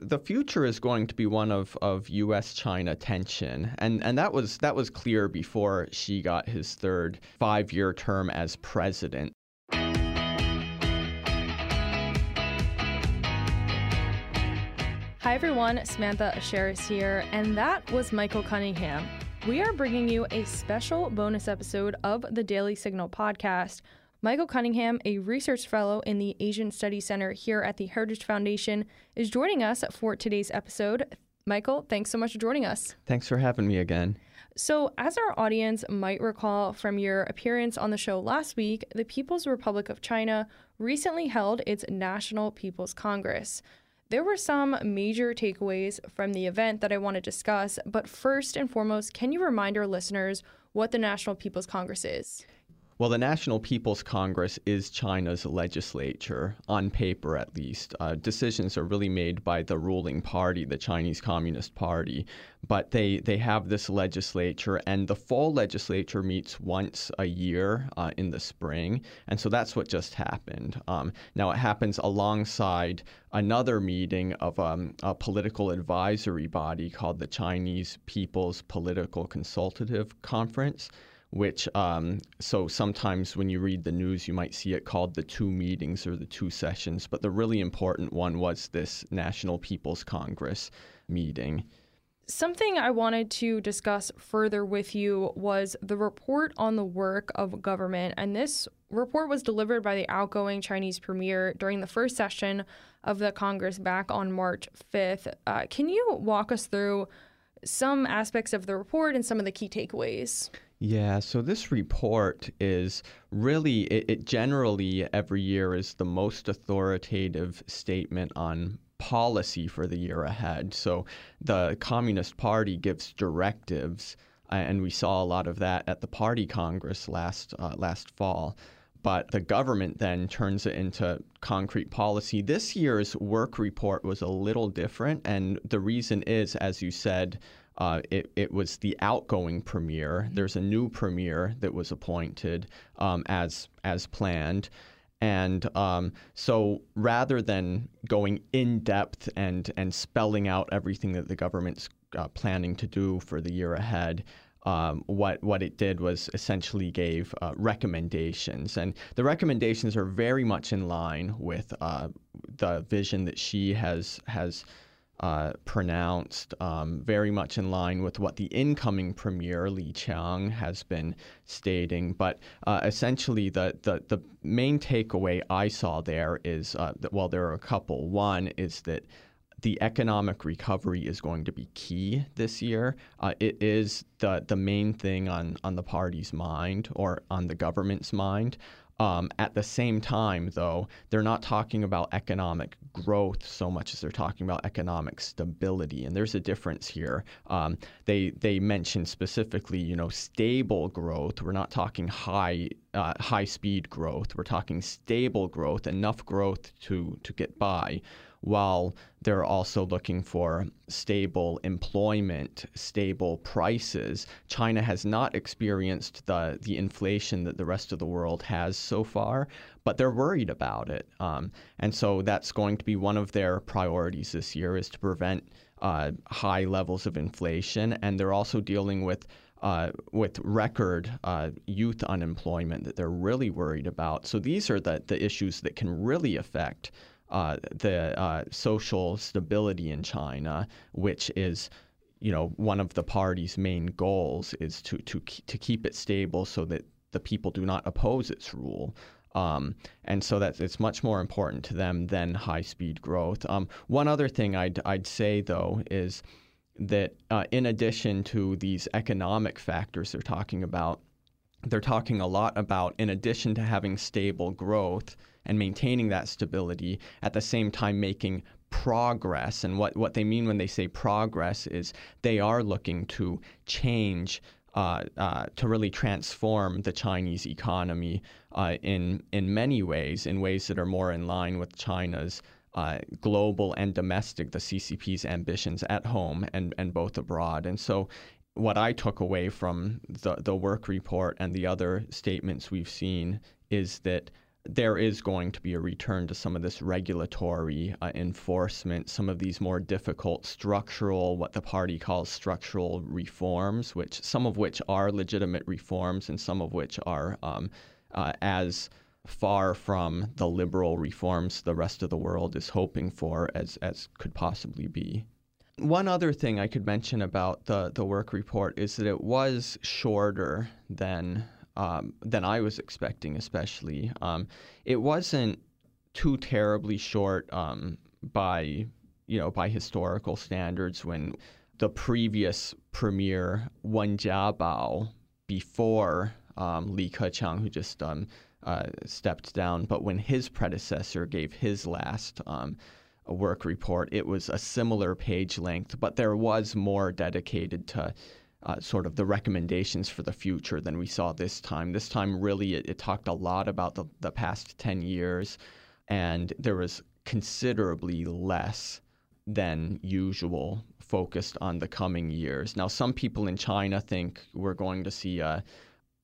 the future is going to be one of, of U.S. China tension, and and that was that was clear before Xi got his third five year term as president. Hi everyone, Samantha Aschieris here, and that was Michael Cunningham. We are bringing you a special bonus episode of the Daily Signal podcast Michael Cunningham, a research fellow in the Asian Studies Center here at the Heritage Foundation, is joining us for today's episode. Michael, thanks so much for joining us. Thanks for having me again. So, as our audience might recall from your appearance on the show last week, the People's Republic of China recently held its National People's Congress. There were some major takeaways from the event that I want to discuss, but first and foremost, can you remind our listeners what the National People's Congress is? Well, the National People's Congress is China's legislature, on paper at least. Uh, decisions are really made by the ruling party, the Chinese Communist Party. But they, they have this legislature, and the fall legislature meets once a year uh, in the spring. And so that's what just happened. Um, now, it happens alongside another meeting of um, a political advisory body called the Chinese People's Political Consultative Conference which um, so sometimes when you read the news you might see it called the two meetings or the two sessions but the really important one was this national people's congress meeting. Something i wanted to discuss further with you was the report on the work of government and this report was delivered by the outgoing chinese premier during the first session of the congress back on march 5th uh, can you walk us through some aspects of the report and some of the key takeaways yeah, so this report is really, it, it, generally every year is the most authoritative statement on policy for the year ahead. So the Communist Party gives directives, and we saw a lot of that at the Party Congress last uh, last fall. But the government then turns it into concrete policy. This year's work report was a little different, and the reason is, as you said, uh, it, it was the outgoing premier. Mm-hmm. There's a new premier that was appointed um, as as planned. And um, so rather than going in depth and, and spelling out everything that the government's uh, planning to do for the year ahead, um, what what it did was essentially gave uh, recommendations, and the recommendations are very much in line with uh, the vision that Xi has has uh, pronounced, um, very much in line with what the incoming premier Li Qiang has been stating. But uh, essentially, the, the, the main takeaway I saw there is uh, that, well, there are a couple. One is that the economic recovery is going to be key this year. Uh, it is the the main thing on on the party's mind or on the government's mind. Um, at the same time, though, they're not talking about economic growth so much as they're talking about economic stability, and there's a difference here. Um, they they mention specifically, you know, stable growth. We're not talking high uh, high speed growth. We're talking stable growth, enough growth to to get by while they're also looking for stable employment, stable prices. China has not experienced the, the inflation that the rest of the world has so far, but they're worried about it. Um, and so that's going to be one of their priorities this year is to prevent uh, high levels of inflation. And they're also dealing with uh, with record uh, youth unemployment that they're really worried about. So these are the, the issues that can really affect uh, the uh, social stability in China, which is you know one of the party's main goals is to to to keep it stable so that the people do not oppose its rule. Um, and so that it's much more important to them than high speed growth. Um, one other thing I'd I'd say though is that uh, in addition to these economic factors they're talking about, they're talking a lot about in addition to having stable growth and maintaining that stability at the same time making progress. And what, what they mean when they say progress is they are looking to change. Uh, uh, to really transform the Chinese economy uh, in in many ways, in ways that are more in line with China's uh, global and domestic, the CCP's ambitions at home and, and both abroad. And so what I took away from the, the work report and the other statements we've seen is that there is going to be a return to some of this regulatory uh, enforcement, some of these more difficult structural, what the party calls structural reforms, which some of which are legitimate reforms and some of which are um, uh, as far from the liberal reforms the rest of the world is hoping for as, as could possibly be. One other thing I could mention about the, the work report is that it was shorter than um, than I was expecting, especially. Um, it wasn't too terribly short um, by you know by historical standards when the previous premier Wen Jiabao before um, Li Keqiang, who just um, uh, stepped down, but when his predecessor gave his last um, work report, it was a similar page length, but there was more dedicated to uh, sort of the recommendations for the future than we saw this time. This time, really, it, it talked a lot about the, the past 10 years, and there was considerably less than usual focused on the coming years. Now, some people in China think we're going to see a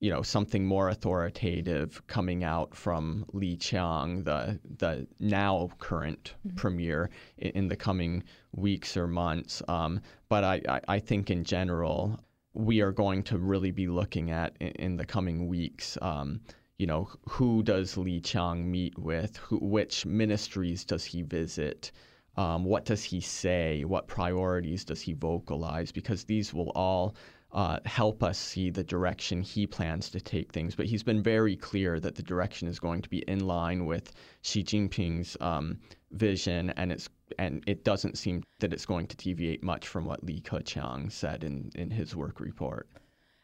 you know something more authoritative coming out from Li Qiang, the the now current mm-hmm. premier, in, in, the coming weeks or months. Um, but I, I, I, think in general we are going to really be looking at in, in the coming weeks. Um, you know, who does Li Qiang meet with? Who, which ministries does he visit? Um, what does he say? What priorities does he vocalize? Because these will all uh, help us see the direction he plans to take things. But he's been very clear that the direction is going to be in line with Xi Jinping's um, vision, and it's and it doesn't seem that it's going to deviate much from what Li Keqiang said in, in his work report.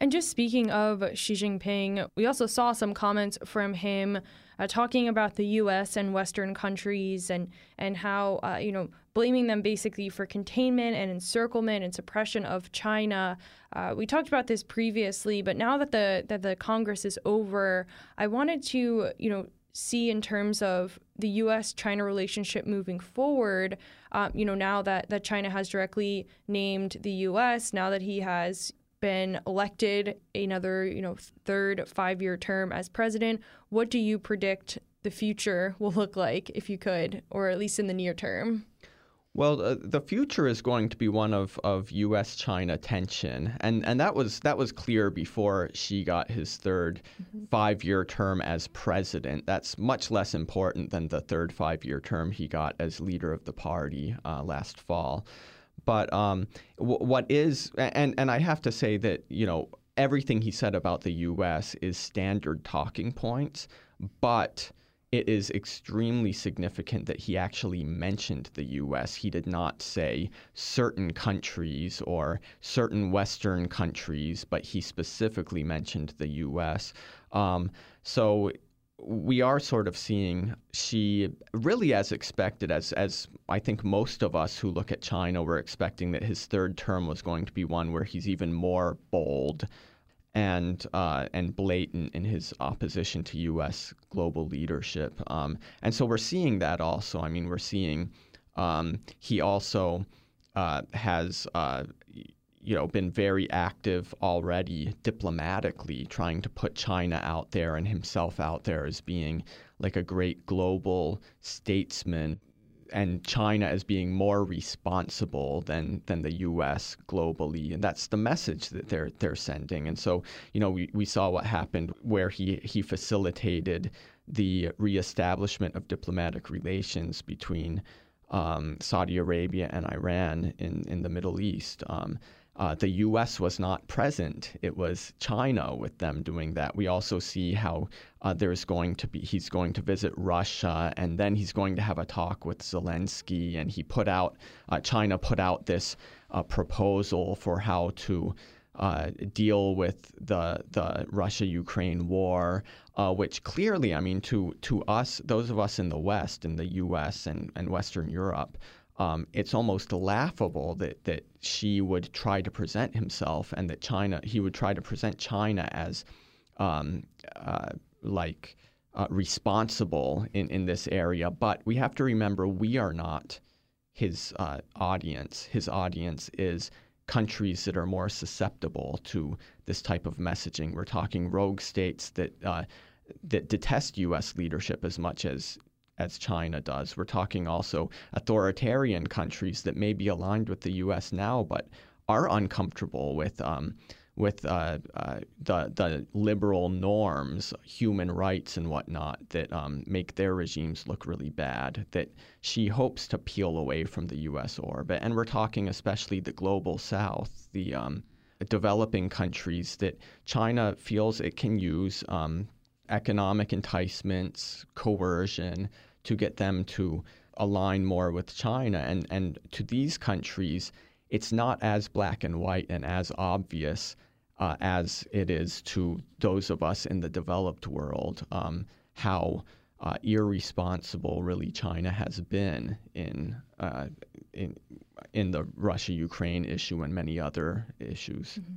And just speaking of Xi Jinping, we also saw some comments from him uh, talking about the U.S. and Western countries and and how uh, you know blaming them basically for containment and encirclement and suppression of China. Uh, we talked about this previously, but now that the that the Congress is over, I wanted to you know see in terms of the U.S. China relationship moving forward. Um, you know, now that that China has directly named the U.S., now that he has been elected another, you know, third five-year term as president. What do you predict the future will look like, if you could, or at least in the near term? Well, uh, the future is going to be one of, of U.S.-China tension, and and that was that was clear before Xi got his 3rd mm-hmm. five-year term as president. That's much less important than the third five-year term he got as leader of the party uh, last fall. But um, w- what is, and, and I have to say that, you know, everything he said about the U.S. is standard talking points, but it is extremely significant that he actually mentioned the U.S. He did not say certain countries or certain Western countries, but he specifically mentioned the U.S. Um, so we are sort of seeing Xi really as expected as as I think most of us who look at China were expecting that his third term was going to be one where he's even more bold and uh, and blatant in his opposition to U.S. global leadership. Um, and so we're seeing that also. I mean, we're seeing um, he also uh, has uh, you know, been very active already diplomatically, trying to put China out there and himself out there as being like a great global statesman, and China as being more responsible than than the U.S. globally, and that's the message that they're they're sending. And so, you know, we, we saw what happened where he he facilitated the reestablishment of diplomatic relations between um, Saudi Arabia and Iran in in the Middle East. Um, uh, the U.S. was not present. It was China with them doing that. We also see how uh, there's going to be he's going to visit Russia, and then he's going to have a talk with Zelensky. And he put out uh, China put out this uh, proposal for how to. Uh, deal with the the Russia Ukraine war, uh, which clearly, I mean, to to us, those of us in the West, in the U.S. and, and Western Europe, um, it's almost laughable that, that Xi would try to present himself and that China, he would try to present China as um, uh, like uh, responsible in, in this area. But we have to remember we are not his uh, audience. His audience is countries that are more susceptible to this type of messaging. We're talking rogue states that uh, that detest U.S. leadership as much as as China does. We're talking also authoritarian countries that may be aligned with the U.S. now, but are uncomfortable with um, with uh, uh, the the liberal norms, human rights, and whatnot that um, make their regimes look really bad. That Xi hopes to peel away from the U.S. orbit, and we're talking especially the global South, the um, developing countries that China feels it can use um, economic enticements, coercion to get them to align more with China, and and to these countries it's not as black and white and as obvious uh, as it is to those of us in the developed world um, how uh, irresponsible really China has been in uh, in in the Russia-Ukraine issue and many other issues. Mm-hmm.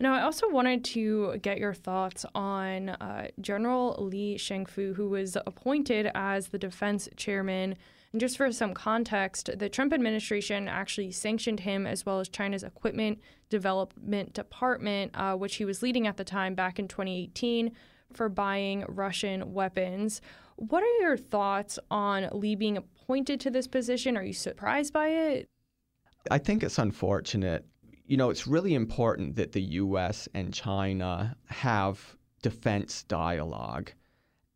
Now, I also wanted to get your thoughts on uh, General Li Shangfu, who was appointed as the defense chairman and just for some context, the Trump administration actually sanctioned him as well as China's Equipment Development Department, uh, which he was leading at the time back in 2018, for buying Russian weapons. What are your thoughts on Li being appointed to this position? Are you surprised by it? I think it's unfortunate. You know, it's really important that the U.S. and China have defense dialogue.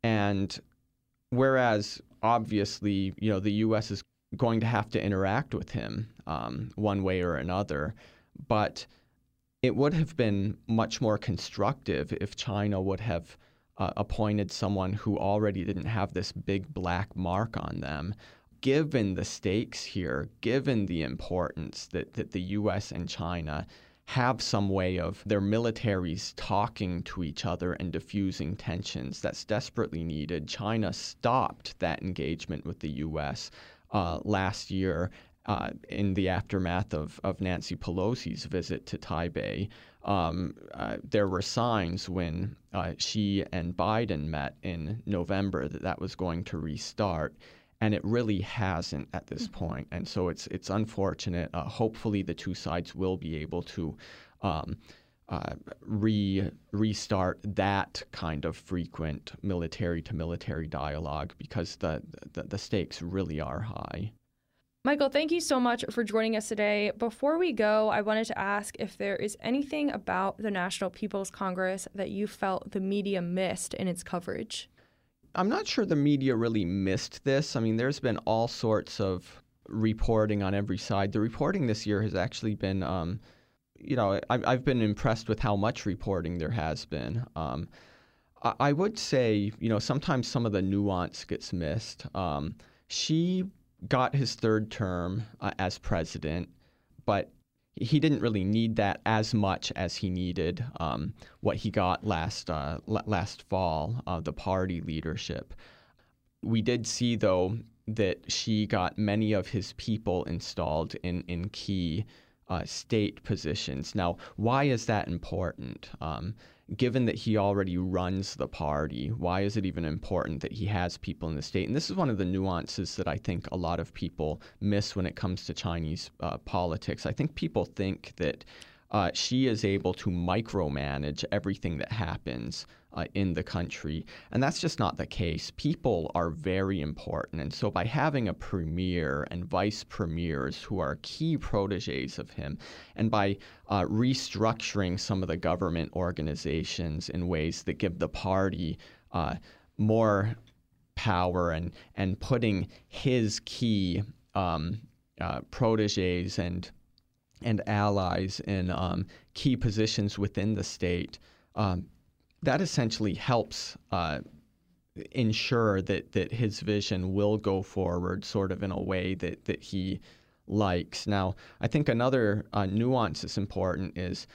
And whereas obviously, you know, the U.S. is going to have to interact with him um, one way or another. But it would have been much more constructive if China would have uh, appointed someone who already didn't have this big black mark on them. Given the stakes here, given the importance that, that the U.S. and China have some way of their militaries talking to each other and diffusing tensions. That's desperately needed. China stopped that engagement with the U.S. Uh, last year uh, in the aftermath of, of Nancy Pelosi's visit to Taipei. Um, uh, there were signs when uh, Xi and Biden met in November that that was going to restart and it really hasn't at this mm-hmm. point. And so it's it's unfortunate. Uh, hopefully, the two sides will be able to. Um, uh, re restart that kind of frequent military to military dialogue because the, the, the stakes really are high. Michael, thank you so much for joining us today. Before we go, I wanted to ask if there is anything about the National People's Congress that you felt the media missed in its coverage. I'm not sure the media really missed this. I mean, there's been all sorts of reporting on every side. The reporting this year has actually been, um, you know, I've, I've been impressed with how much reporting there has been. Um, I, I, would say, you know, sometimes some of the nuance gets missed. Um, Xi got his third term uh, as president, but he didn't really need that as much as he needed um, what he got last uh, l- last fall, uh, the party leadership. We did see though that Xi got many of his people installed in in key uh, state positions. Now, why is that important? Um, given that he already runs the party, why is it even important that he has people in the state? And this is one of the nuances that I think a lot of people miss when it comes to Chinese uh, politics. I think people think that uh, Xi is able to micromanage everything that happens uh, in the country. And that's just not the case. People are very important. And so by having a premier and vice premiers who are key proteges of him, and by uh, restructuring some of the government organizations in ways that give the party uh, more power and, and putting his key um, uh, proteges and and allies in um, key positions within the state, um, that essentially helps uh, ensure that that his vision will go forward, sort of in a way that that he likes. Now, I think another uh, nuance that's important is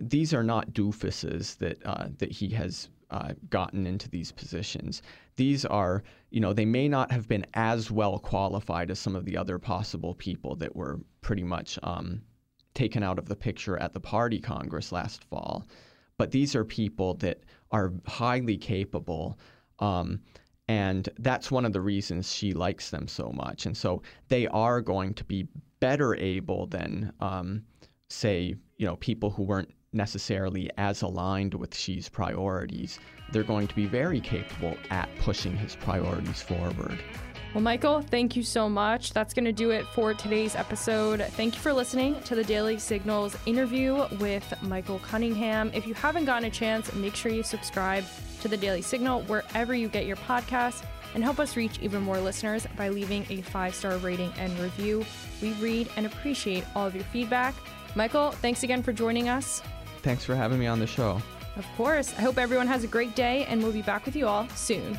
these are not doofuses that uh, that he has uh, gotten into these positions. These are, you know, they may not have been as well qualified as some of the other possible people that were pretty much um, taken out of the picture at the party congress last fall. But these are people that are highly capable. Um, and that's one of the reasons Xi likes them so much. And so they are going to be better able than, um, say, you know, people who weren't necessarily as aligned with Xi's priorities, they're going to be very capable at pushing his priorities forward. Well, Michael, thank you so much. That's going to do it for today's episode. Thank you for listening to the Daily Signals interview with Michael Cunningham. If you haven't gotten a chance, make sure you subscribe to the Daily Signal wherever you get your podcasts and help us reach even more listeners by leaving a five star rating and review. We read and appreciate all of your feedback. Michael, thanks again for joining us. Thanks for having me on the show. Of course. I hope everyone has a great day, and we'll be back with you all soon.